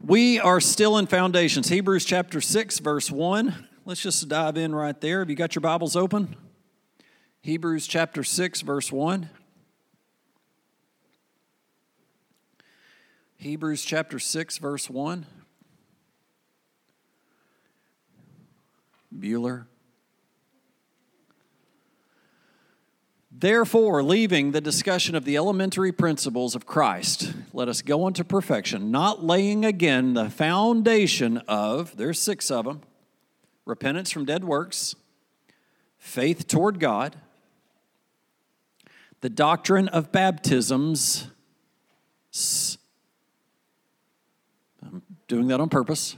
We are still in foundations. Hebrews chapter 6, verse 1. Let's just dive in right there. Have you got your Bibles open? Hebrews chapter 6, verse 1. Hebrews chapter 6, verse 1. Bueller. Therefore, leaving the discussion of the elementary principles of Christ, let us go unto perfection, not laying again the foundation of, there's six of them repentance from dead works, faith toward God, the doctrine of baptisms. I'm doing that on purpose.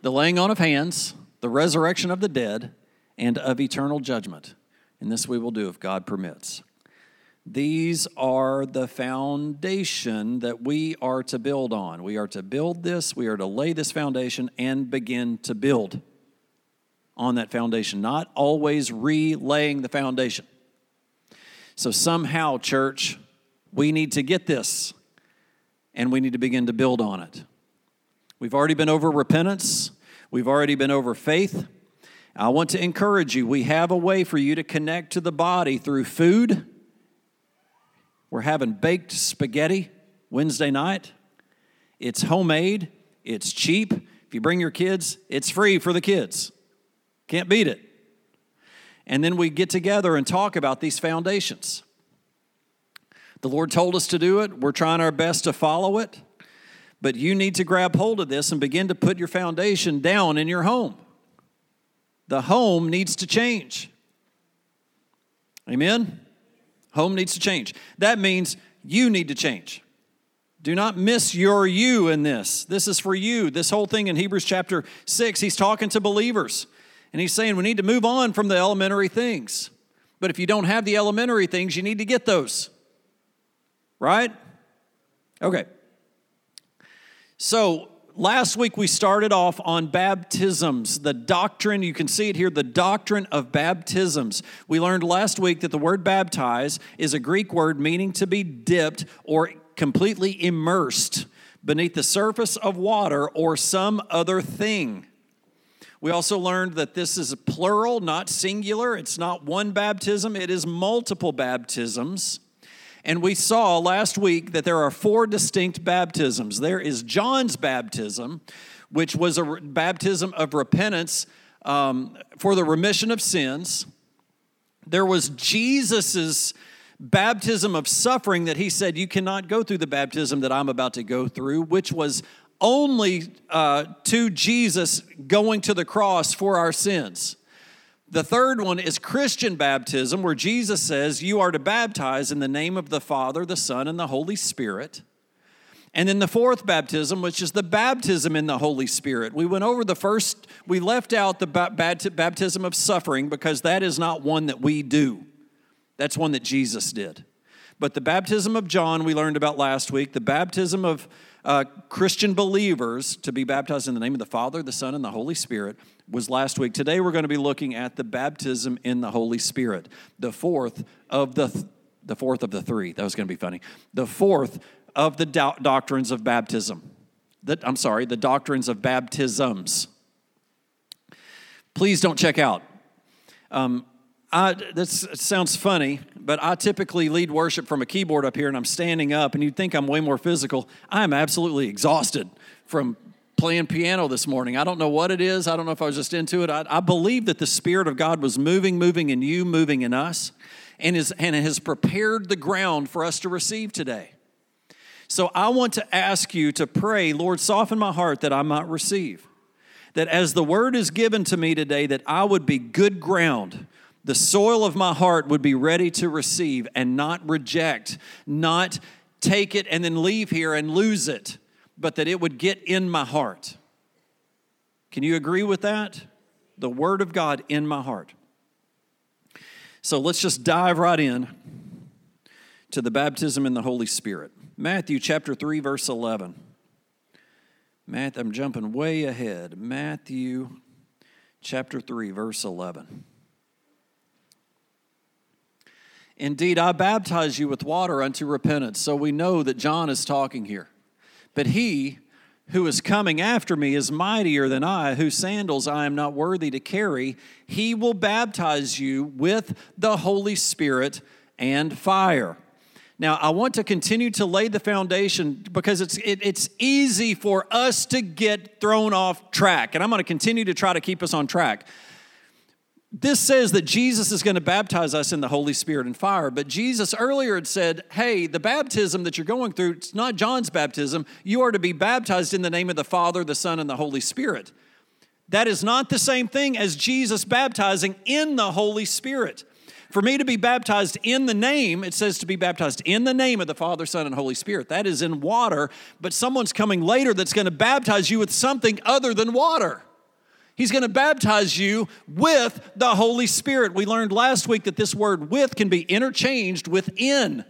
The laying on of hands, the resurrection of the dead, and of eternal judgment and this we will do if God permits. These are the foundation that we are to build on. We are to build this, we are to lay this foundation and begin to build on that foundation, not always relaying the foundation. So, somehow, church, we need to get this and we need to begin to build on it. We've already been over repentance, we've already been over faith. I want to encourage you. We have a way for you to connect to the body through food. We're having baked spaghetti Wednesday night. It's homemade, it's cheap. If you bring your kids, it's free for the kids. Can't beat it. And then we get together and talk about these foundations. The Lord told us to do it. We're trying our best to follow it. But you need to grab hold of this and begin to put your foundation down in your home. The home needs to change. Amen? Home needs to change. That means you need to change. Do not miss your you in this. This is for you. This whole thing in Hebrews chapter 6, he's talking to believers. And he's saying we need to move on from the elementary things. But if you don't have the elementary things, you need to get those. Right? Okay. So, last week we started off on baptisms, the doctrine, you can see it here, the doctrine of baptisms. We learned last week that the word baptize is a Greek word meaning to be dipped or completely immersed beneath the surface of water or some other thing. We also learned that this is a plural, not singular. It's not one baptism, it is multiple baptisms. And we saw last week that there are four distinct baptisms. There is John's baptism, which was a baptism of repentance um, for the remission of sins. There was Jesus's baptism of suffering that he said, You cannot go through the baptism that I'm about to go through, which was only uh, to Jesus going to the cross for our sins. The third one is Christian baptism, where Jesus says, You are to baptize in the name of the Father, the Son, and the Holy Spirit. And then the fourth baptism, which is the baptism in the Holy Spirit. We went over the first, we left out the baptism of suffering because that is not one that we do. That's one that Jesus did. But the baptism of John, we learned about last week. The baptism of uh, Christian believers to be baptized in the name of the Father, the Son, and the Holy Spirit was last week. Today we're going to be looking at the baptism in the Holy Spirit, the fourth of the th- the fourth of the three. That was going to be funny. The fourth of the do- doctrines of baptism. That I'm sorry, the doctrines of baptisms. Please don't check out. Um, I, this sounds funny, but I typically lead worship from a keyboard up here and I'm standing up, and you'd think I'm way more physical. I'm absolutely exhausted from playing piano this morning. I don't know what it is. I don't know if I was just into it. I, I believe that the Spirit of God was moving, moving in you, moving in us, and, is, and has prepared the ground for us to receive today. So I want to ask you to pray, Lord, soften my heart that I might receive. That as the word is given to me today, that I would be good ground. The soil of my heart would be ready to receive and not reject, not take it and then leave here and lose it but that it would get in my heart. Can you agree with that? The Word of God in my heart. So let's just dive right in to the baptism in the Holy Spirit. Matthew chapter 3, verse 11. Matt, I'm jumping way ahead. Matthew chapter 3, verse 11. Indeed, I baptize you with water unto repentance. So we know that John is talking here. But he who is coming after me is mightier than I, whose sandals I am not worthy to carry. He will baptize you with the Holy Spirit and fire. Now, I want to continue to lay the foundation because it's, it, it's easy for us to get thrown off track. And I'm going to continue to try to keep us on track this says that Jesus is going to baptize us in the Holy Spirit and fire. But Jesus earlier had said, hey, the baptism that you're going through, it's not John's baptism. You are to be baptized in the name of the Father, the Son, and the Holy Spirit. That is not the same thing as Jesus baptizing in the Holy Spirit. For me to be baptized in the name, it says to be baptized in the name of the Father, Son, and Holy Spirit. That is in water, but someone's coming later that's going to baptize you with something other than water. He's going to baptize you with the Holy Spirit. We learned last week that this word with can be interchanged with in.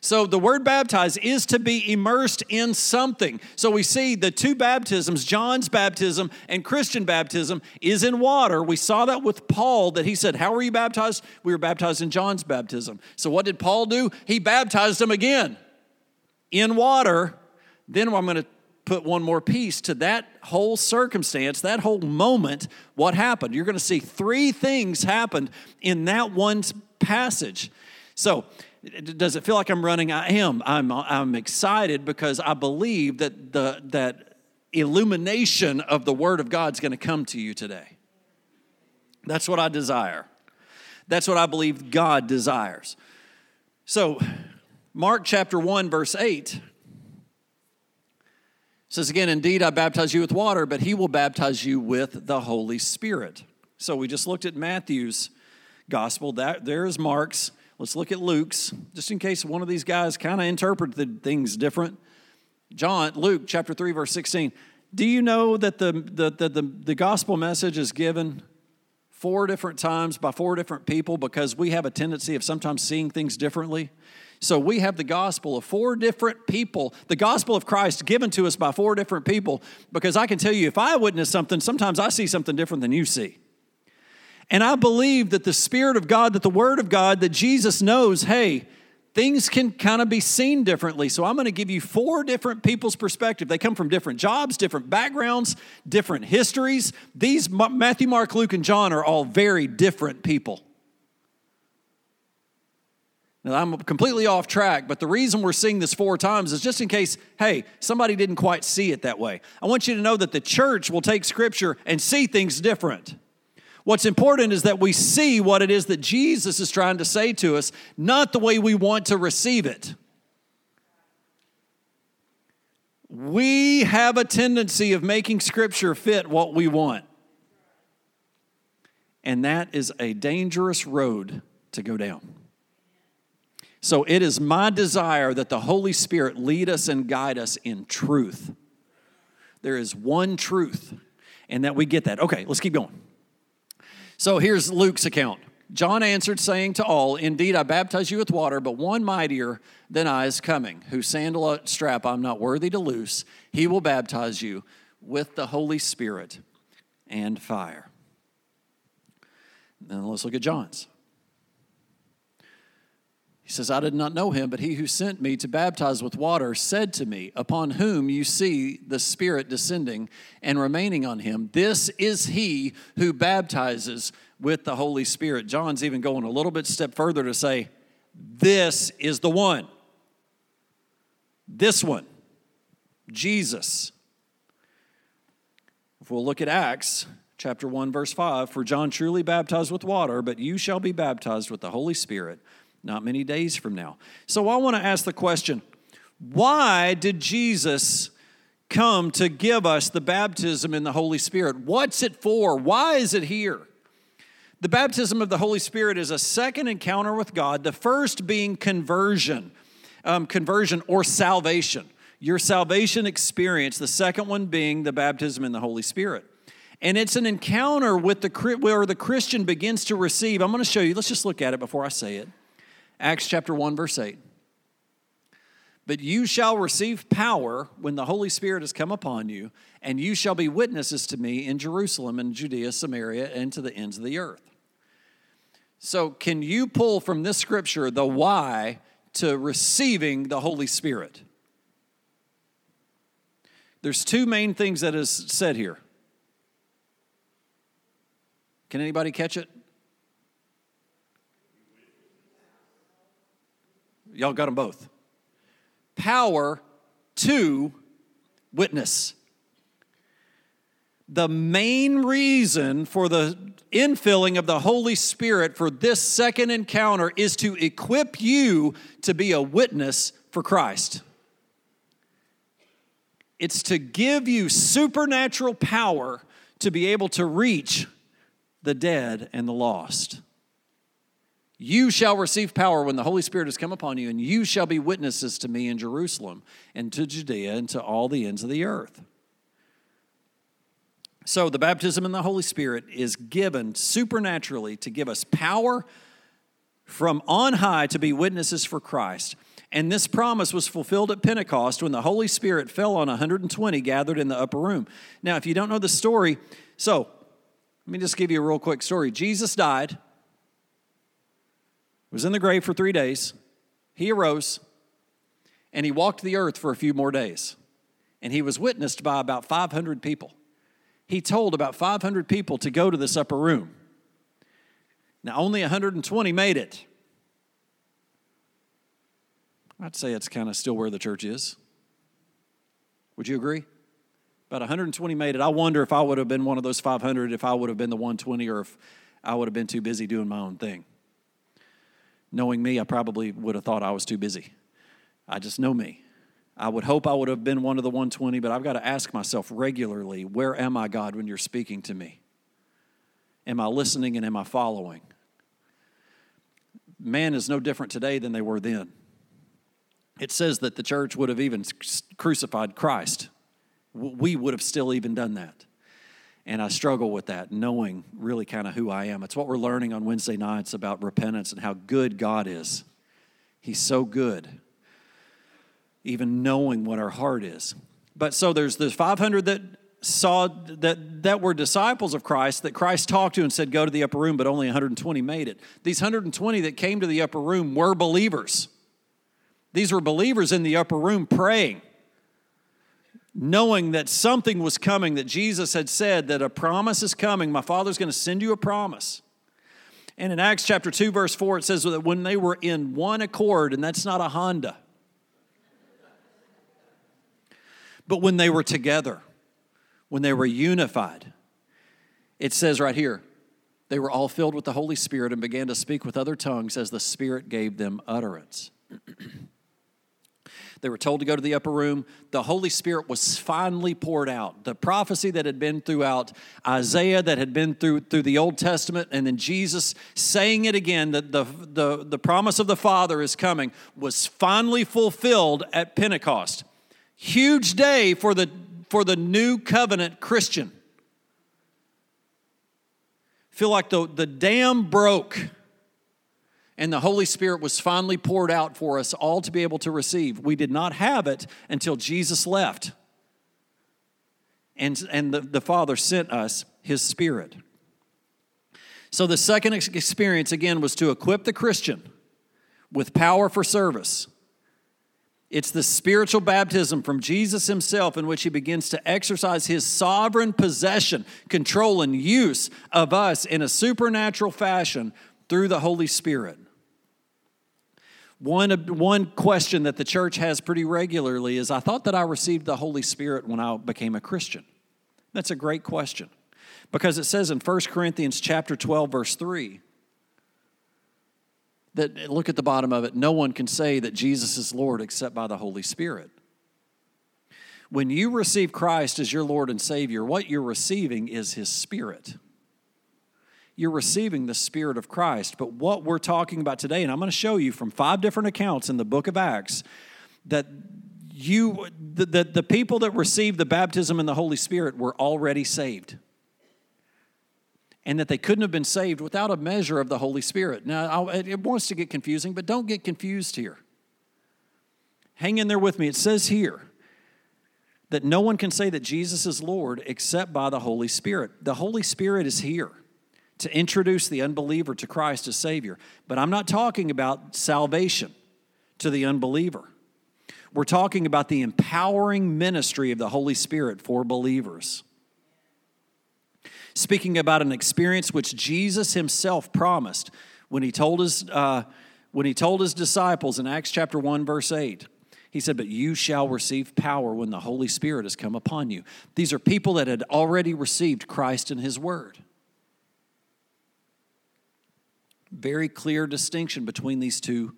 So the word baptize is to be immersed in something. So we see the two baptisms, John's baptism and Christian baptism, is in water. We saw that with Paul that he said, How were you baptized? We were baptized in John's baptism. So what did Paul do? He baptized them again in water. Then I'm going to put one more piece to that whole circumstance, that whole moment, what happened. You're going to see three things happened in that one passage. So, does it feel like I'm running? I am. I'm, I'm excited because I believe that the, that illumination of the Word of God is going to come to you today. That's what I desire. That's what I believe God desires. So, Mark chapter 1, verse 8 says again, Indeed, I baptize you with water, but he will baptize you with the Holy Spirit. So we just looked at Matthew's gospel. That there is Mark's. Let's look at Luke's, just in case one of these guys kind of interpreted things different. John, Luke chapter 3, verse 16. Do you know that the, the, the, the, the gospel message is given four different times by four different people because we have a tendency of sometimes seeing things differently? So we have the gospel of four different people, the gospel of Christ given to us by four different people, because I can tell you, if I witness something, sometimes I see something different than you see. And I believe that the Spirit of God, that the Word of God, that Jesus knows, hey, things can kind of be seen differently. So I'm going to give you four different people's perspective. They come from different jobs, different backgrounds, different histories. These Matthew, Mark, Luke, and John are all very different people. Now, I'm completely off track, but the reason we're seeing this four times is just in case, hey, somebody didn't quite see it that way. I want you to know that the church will take scripture and see things different. What's important is that we see what it is that Jesus is trying to say to us, not the way we want to receive it. We have a tendency of making scripture fit what we want. And that is a dangerous road to go down. So it is my desire that the Holy Spirit lead us and guide us in truth. There is one truth, and that we get that. Okay, let's keep going. So here's Luke's account. John answered, saying to all, Indeed, I baptize you with water, but one mightier than I is coming, whose sandal strap I'm not worthy to loose. He will baptize you with the Holy Spirit and fire. Then let's look at John's. He says, I did not know him, but he who sent me to baptize with water said to me, Upon whom you see the Spirit descending and remaining on him, this is he who baptizes with the Holy Spirit. John's even going a little bit step further to say, This is the one. This one, Jesus. If we'll look at Acts chapter 1, verse 5, for John truly baptized with water, but you shall be baptized with the Holy Spirit not many days from now. So I want to ask the question why did Jesus come to give us the baptism in the Holy Spirit? What's it for? Why is it here? The baptism of the Holy Spirit is a second encounter with God, the first being conversion, um, conversion or salvation. Your salvation experience, the second one being the baptism in the Holy Spirit. And it's an encounter with the where the Christian begins to receive. I'm going to show you. Let's just look at it before I say it. Acts chapter 1, verse 8. But you shall receive power when the Holy Spirit has come upon you, and you shall be witnesses to me in Jerusalem and Judea, Samaria, and to the ends of the earth. So, can you pull from this scripture the why to receiving the Holy Spirit? There's two main things that is said here. Can anybody catch it? Y'all got them both. Power to witness. The main reason for the infilling of the Holy Spirit for this second encounter is to equip you to be a witness for Christ. It's to give you supernatural power to be able to reach the dead and the lost. You shall receive power when the Holy Spirit has come upon you, and you shall be witnesses to me in Jerusalem and to Judea and to all the ends of the earth. So, the baptism in the Holy Spirit is given supernaturally to give us power from on high to be witnesses for Christ. And this promise was fulfilled at Pentecost when the Holy Spirit fell on 120 gathered in the upper room. Now, if you don't know the story, so let me just give you a real quick story. Jesus died, was in the grave for three days. He arose, and he walked the earth for a few more days. And he was witnessed by about 500 people he told about 500 people to go to this upper room. Now, only 120 made it. I'd say it's kind of still where the church is. Would you agree? About 120 made it. I wonder if I would have been one of those 500, if I would have been the 120, or if I would have been too busy doing my own thing. Knowing me, I probably would have thought I was too busy. I just know me. I would hope I would have been one of the 120, but I've got to ask myself regularly where am I, God, when you're speaking to me? Am I listening and am I following? Man is no different today than they were then. It says that the church would have even crucified Christ. We would have still even done that. And I struggle with that, knowing really kind of who I am. It's what we're learning on Wednesday nights about repentance and how good God is. He's so good even knowing what our heart is. But so there's the 500 that saw that that were disciples of Christ that Christ talked to and said go to the upper room but only 120 made it. These 120 that came to the upper room were believers. These were believers in the upper room praying knowing that something was coming that Jesus had said that a promise is coming my father's going to send you a promise. And in Acts chapter 2 verse 4 it says that when they were in one accord and that's not a Honda but when they were together, when they were unified. It says right here, they were all filled with the Holy Spirit and began to speak with other tongues as the Spirit gave them utterance. they were told to go to the upper room. The Holy Spirit was finally poured out. The prophecy that had been throughout Isaiah, that had been through, through the Old Testament, and then Jesus saying it again that the, the, the promise of the Father is coming, was finally fulfilled at Pentecost. Huge day for the, for the new covenant Christian. Feel like the, the dam broke and the Holy Spirit was finally poured out for us all to be able to receive. We did not have it until Jesus left. And, and the, the Father sent us His Spirit. So the second experience, again, was to equip the Christian with power for service. It's the spiritual baptism from Jesus himself in which he begins to exercise his sovereign possession, control, and use of us in a supernatural fashion through the Holy Spirit. One, one question that the church has pretty regularly is I thought that I received the Holy Spirit when I became a Christian. That's a great question because it says in 1 Corinthians chapter 12 verse 3 that look at the bottom of it no one can say that Jesus is Lord except by the Holy Spirit. When you receive Christ as your Lord and Savior, what you're receiving is His Spirit. You're receiving the Spirit of Christ. But what we're talking about today, and I'm going to show you from five different accounts in the book of Acts, that you, the, the, the people that received the baptism in the Holy Spirit were already saved and that they couldn't have been saved without a measure of the Holy Spirit. Now, it wants to get confusing, but don't get confused here. Hang in there with me. It says here that no one can say that Jesus is Lord except by the Holy Spirit. The Holy Spirit is here to introduce the unbeliever to Christ as Savior. But I'm not talking about salvation to the unbeliever. We're talking about the empowering ministry of the Holy Spirit for believers. Speaking about an experience which Jesus himself promised when he told his, uh, when he told his disciples in Acts chapter 1, verse 8. He said, But you shall receive power when the Holy Spirit has come upon you. These are people that had already received Christ and his word. Very clear distinction between these two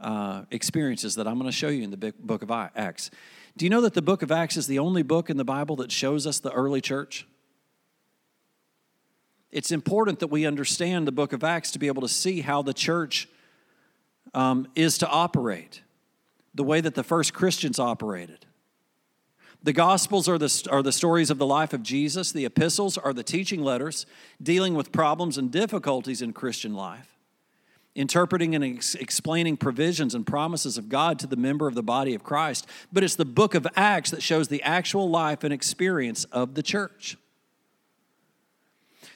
uh, experiences that I'm going to show you in the book of Acts. Do you know that the book of Acts is the only book in the Bible that shows us the early church? It's important that we understand the book of Acts to be able to see how the church um, is to operate, the way that the first Christians operated. The Gospels are the, are the stories of the life of Jesus. The epistles are the teaching letters dealing with problems and difficulties in Christian life interpreting and ex- explaining provisions and promises of God to the member of the body of Christ. But it's the book of Acts that shows the actual life and experience of the church.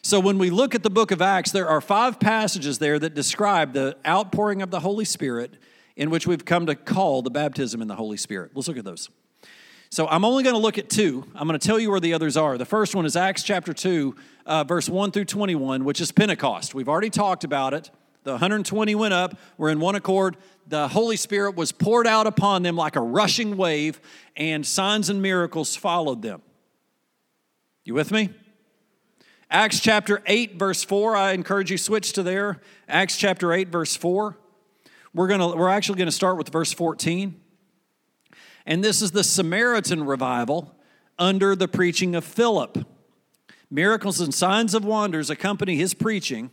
So when we look at the book of Acts, there are five passages there that describe the outpouring of the Holy Spirit in which we've come to call the baptism in the Holy Spirit. Let's look at those. So I'm only going to look at two. I'm going to tell you where the others are. The first one is Acts chapter 2, uh, verse 1 through 21, which is Pentecost. We've already talked about it. The 120 went up, were in one accord. The Holy Spirit was poured out upon them like a rushing wave, and signs and miracles followed them. You with me? Acts chapter 8, verse 4. I encourage you switch to there. Acts chapter 8, verse 4. We're, gonna, we're actually going to start with verse 14. And this is the Samaritan revival under the preaching of Philip. Miracles and signs of wonders accompany his preaching.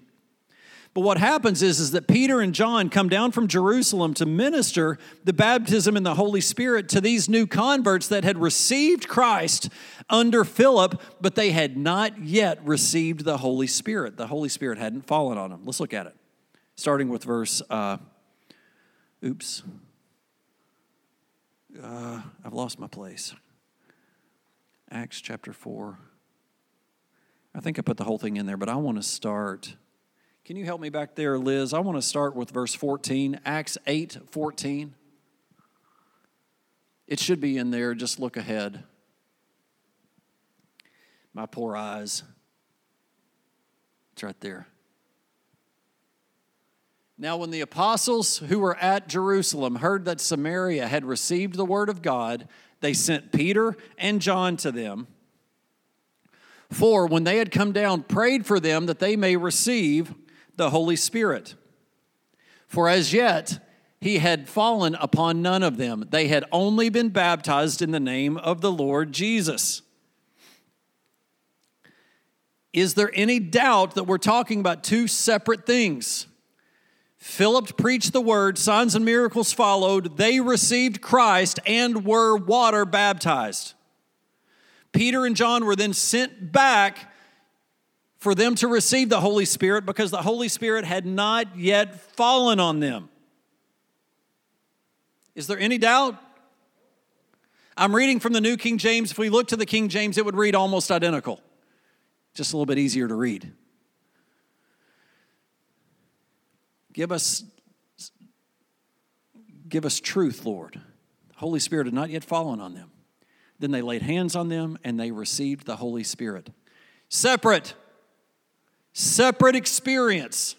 But what happens is, is that Peter and John come down from Jerusalem to minister the baptism in the Holy Spirit to these new converts that had received Christ under Philip, but they had not yet received the Holy Spirit. The Holy Spirit hadn't fallen on them. Let's look at it. Starting with verse, uh, oops. Uh, I've lost my place. Acts chapter 4. I think I put the whole thing in there, but I want to start can you help me back there, Liz? I want to start with verse 14, Acts 8 14. It should be in there, just look ahead. My poor eyes. It's right there. Now, when the apostles who were at Jerusalem heard that Samaria had received the word of God, they sent Peter and John to them. For when they had come down, prayed for them that they may receive the Holy Spirit. For as yet he had fallen upon none of them, they had only been baptized in the name of the Lord Jesus. Is there any doubt that we're talking about two separate things? Philip preached the word, signs and miracles followed. They received Christ and were water baptized. Peter and John were then sent back for them to receive the Holy Spirit because the Holy Spirit had not yet fallen on them. Is there any doubt? I'm reading from the New King James. If we look to the King James, it would read almost identical, just a little bit easier to read. Give us, give us truth, Lord. The Holy Spirit had not yet fallen on them. Then they laid hands on them and they received the Holy Spirit. Separate separate experience.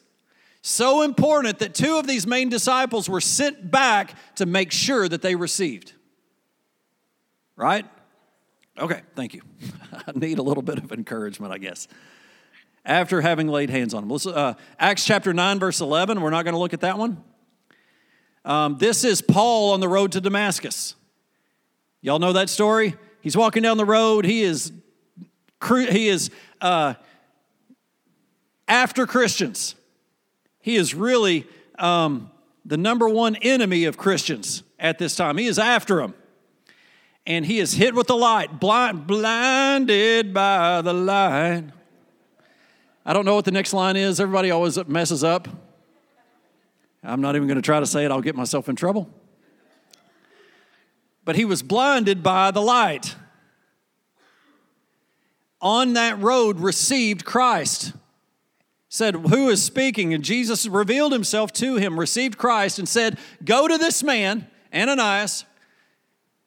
So important that two of these main disciples were sent back to make sure that they received. Right? Okay, thank you. I need a little bit of encouragement, I guess. After having laid hands on them. Uh, Acts chapter 9, verse 11. We're not going to look at that one. Um, this is Paul on the road to Damascus. Y'all know that story? He's walking down the road. He is, he is uh, after Christians. He is really um, the number one enemy of Christians at this time. He is after them. And he is hit with the light, blind, blinded by the light. I don't know what the next line is. Everybody always messes up. I'm not even going to try to say it, I'll get myself in trouble. But he was blinded by the light. On that road, received Christ said, Who is speaking? And Jesus revealed himself to him, received Christ, and said, Go to this man, Ananias,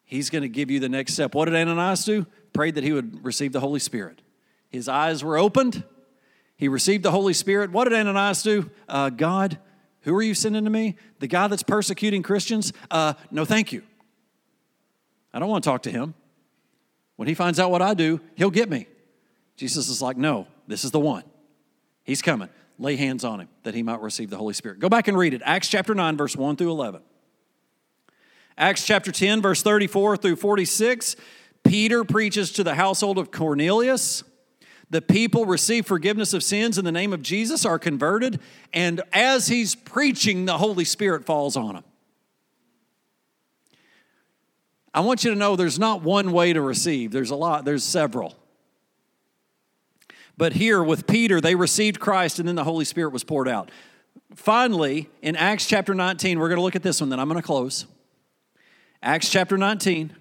He's going to give you the next step. What did Ananias do? Prayed that he would receive the Holy Spirit. His eyes were opened. He received the Holy Spirit. What did Ananias do? Uh, God, who are you sending to me? The guy that's persecuting Christians? Uh, no, thank you. I don't want to talk to him. When he finds out what I do, he'll get me. Jesus is like, no, this is the one. He's coming. Lay hands on him that he might receive the Holy Spirit. Go back and read it. Acts chapter 9, verse 1 through 11. Acts chapter 10, verse 34 through 46. Peter preaches to the household of Cornelius. The people receive forgiveness of sins in the name of Jesus, are converted, and as he's preaching, the Holy Spirit falls on them. I want you to know there's not one way to receive, there's a lot, there's several. But here with Peter, they received Christ and then the Holy Spirit was poured out. Finally, in Acts chapter 19, we're going to look at this one, then I'm going to close. Acts chapter 19,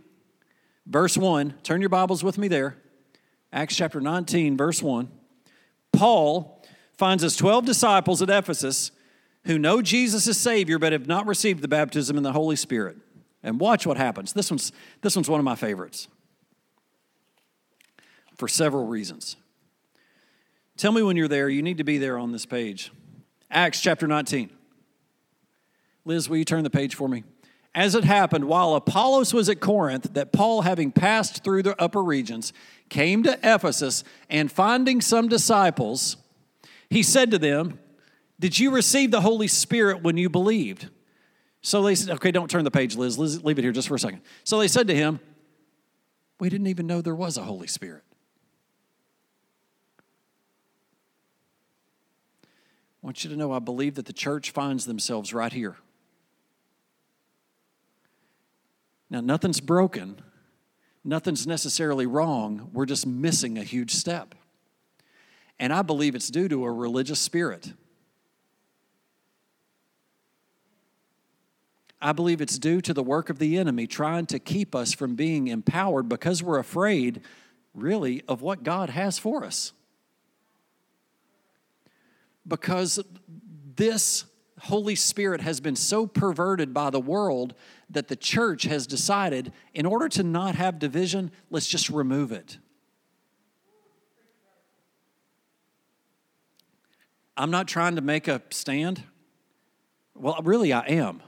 verse 1. Turn your Bibles with me there. Acts chapter 19, verse 1. Paul finds us 12 disciples at Ephesus who know Jesus as Savior but have not received the baptism in the Holy Spirit. And watch what happens. This one's, this one's one of my favorites for several reasons. Tell me when you're there. You need to be there on this page. Acts chapter 19. Liz, will you turn the page for me? As it happened, while Apollos was at Corinth, that Paul, having passed through the upper regions, came to Ephesus, and finding some disciples, he said to them, Did you receive the Holy Spirit when you believed? So they said, Okay, don't turn the page, Liz. Liz. Leave it here just for a second. So they said to him, We didn't even know there was a Holy Spirit. I want you to know I believe that the church finds themselves right here. Now, nothing's broken, nothing's necessarily wrong. We're just missing a huge step. And I believe it's due to a religious spirit. I believe it's due to the work of the enemy trying to keep us from being empowered because we're afraid, really, of what God has for us because this Holy Spirit has been so perverted by the world that the church has decided in order to not have division, let's just remove it. I'm not trying to make a stand. Well, really, I am.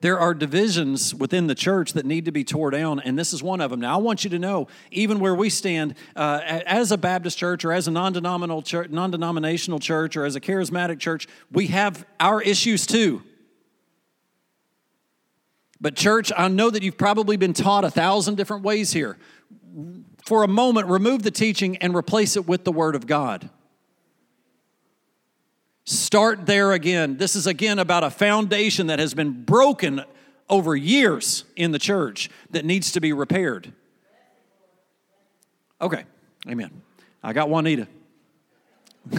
There are divisions within the church that need to be tore down, and this is one of them. Now, I want you to know, even where we stand uh, as a Baptist church or as a non denominational church or as a charismatic church, we have our issues too. But, church, I know that you've probably been taught a thousand different ways here. For a moment, remove the teaching and replace it with the Word of God. Start there again. This is again about a foundation that has been broken over years in the church that needs to be repaired. Okay, amen. I got Juanita.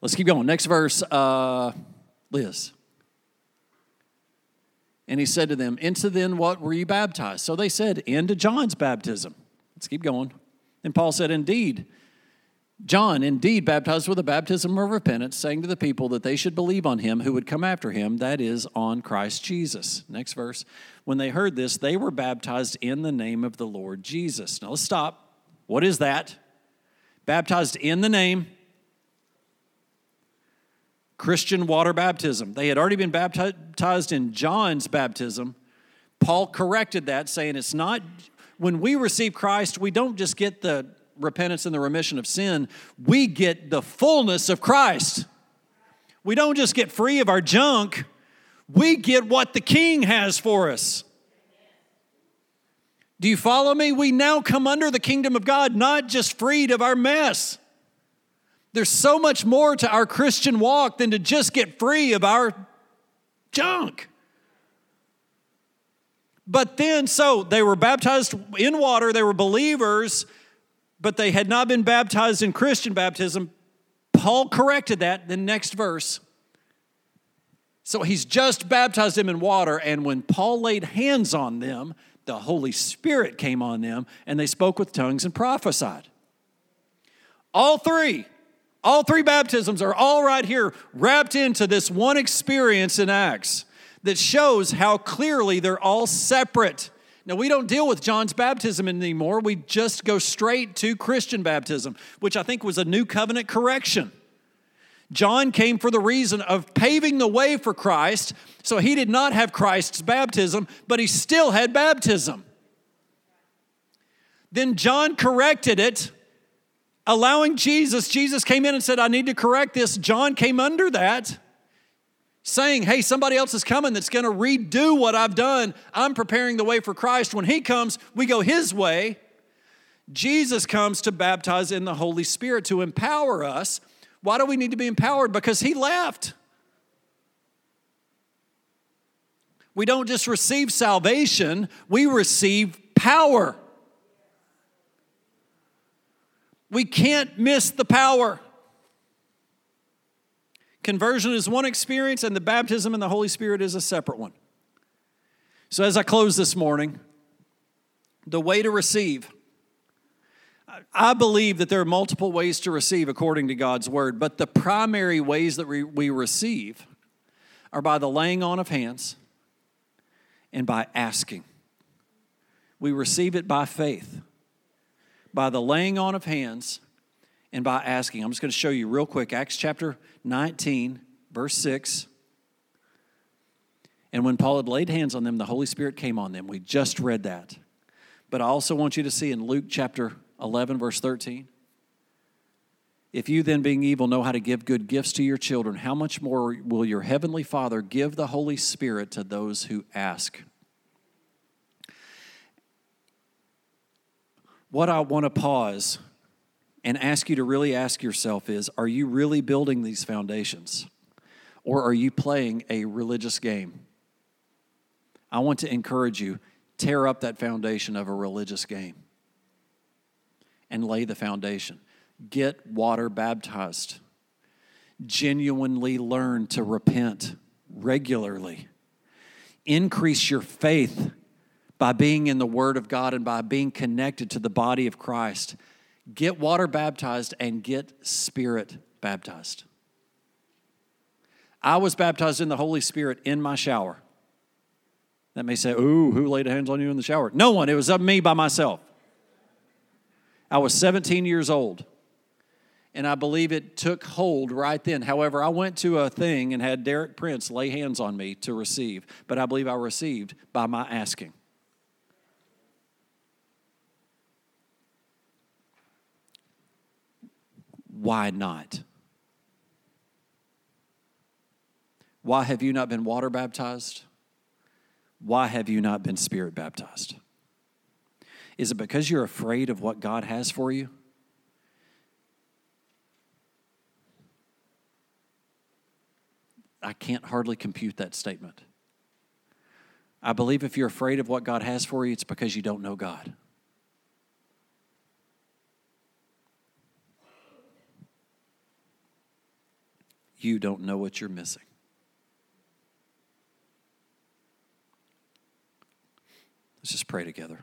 Let's keep going. Next verse, uh, Liz. And he said to them, Into then what were you baptized? So they said, Into John's baptism. Let's keep going. And Paul said, Indeed, John indeed baptized with a baptism of repentance, saying to the people that they should believe on him who would come after him, that is, on Christ Jesus. Next verse. When they heard this, they were baptized in the name of the Lord Jesus. Now let's stop. What is that? Baptized in the name. Christian water baptism. They had already been baptized in John's baptism. Paul corrected that, saying it's not, when we receive Christ, we don't just get the repentance and the remission of sin, we get the fullness of Christ. We don't just get free of our junk, we get what the King has for us. Do you follow me? We now come under the kingdom of God, not just freed of our mess. There's so much more to our Christian walk than to just get free of our junk. But then, so they were baptized in water, they were believers but they had not been baptized in Christian baptism. Paul corrected that. The next verse. So he's just baptized them in water, and when Paul laid hands on them, the Holy Spirit came on them, and they spoke with tongues and prophesied. All three, all three baptisms are all right here, wrapped into this one experience in Acts. that shows how clearly they're all separate. Now, we don't deal with John's baptism anymore. We just go straight to Christian baptism, which I think was a new covenant correction. John came for the reason of paving the way for Christ, so he did not have Christ's baptism, but he still had baptism. Then John corrected it, allowing Jesus. Jesus came in and said, I need to correct this. John came under that saying, Hey, somebody else is coming that's going to redo what I've done. I'm preparing the way for Christ. When He comes, we go His way. Jesus comes to baptize in the Holy Spirit to empower us. Why do we need to be empowered? Because He left. We don't just receive salvation, we receive power. We can't miss the power. Conversion is one experience, and the baptism in the Holy Spirit is a separate one. So, as I close this morning, the way to receive. I believe that there are multiple ways to receive according to God's word, but the primary ways that we, we receive are by the laying on of hands and by asking. We receive it by faith, by the laying on of hands and by asking. I'm just going to show you real quick Acts chapter 19, verse 6. And when Paul had laid hands on them, the Holy Spirit came on them. We just read that. But I also want you to see in Luke chapter 11, verse 13. If you then, being evil, know how to give good gifts to your children, how much more will your heavenly Father give the Holy Spirit to those who ask? What I want to pause and ask you to really ask yourself is are you really building these foundations? Or are you playing a religious game? I want to encourage you tear up that foundation of a religious game and lay the foundation. Get water baptized. Genuinely learn to repent regularly. Increase your faith by being in the Word of God and by being connected to the body of Christ get water baptized and get spirit baptized. I was baptized in the Holy Spirit in my shower. That may say, Ooh, who laid hands on you in the shower? No one. It was of me by myself. I was 17 years old. And I believe it took hold right then. However, I went to a thing and had Derek Prince lay hands on me to receive. But I believe I received by my asking. Why not? Why have you not been water baptized? Why have you not been spirit baptized? Is it because you're afraid of what God has for you? I can't hardly compute that statement. I believe if you're afraid of what God has for you, it's because you don't know God. You don't know what you're missing. Let's just pray together.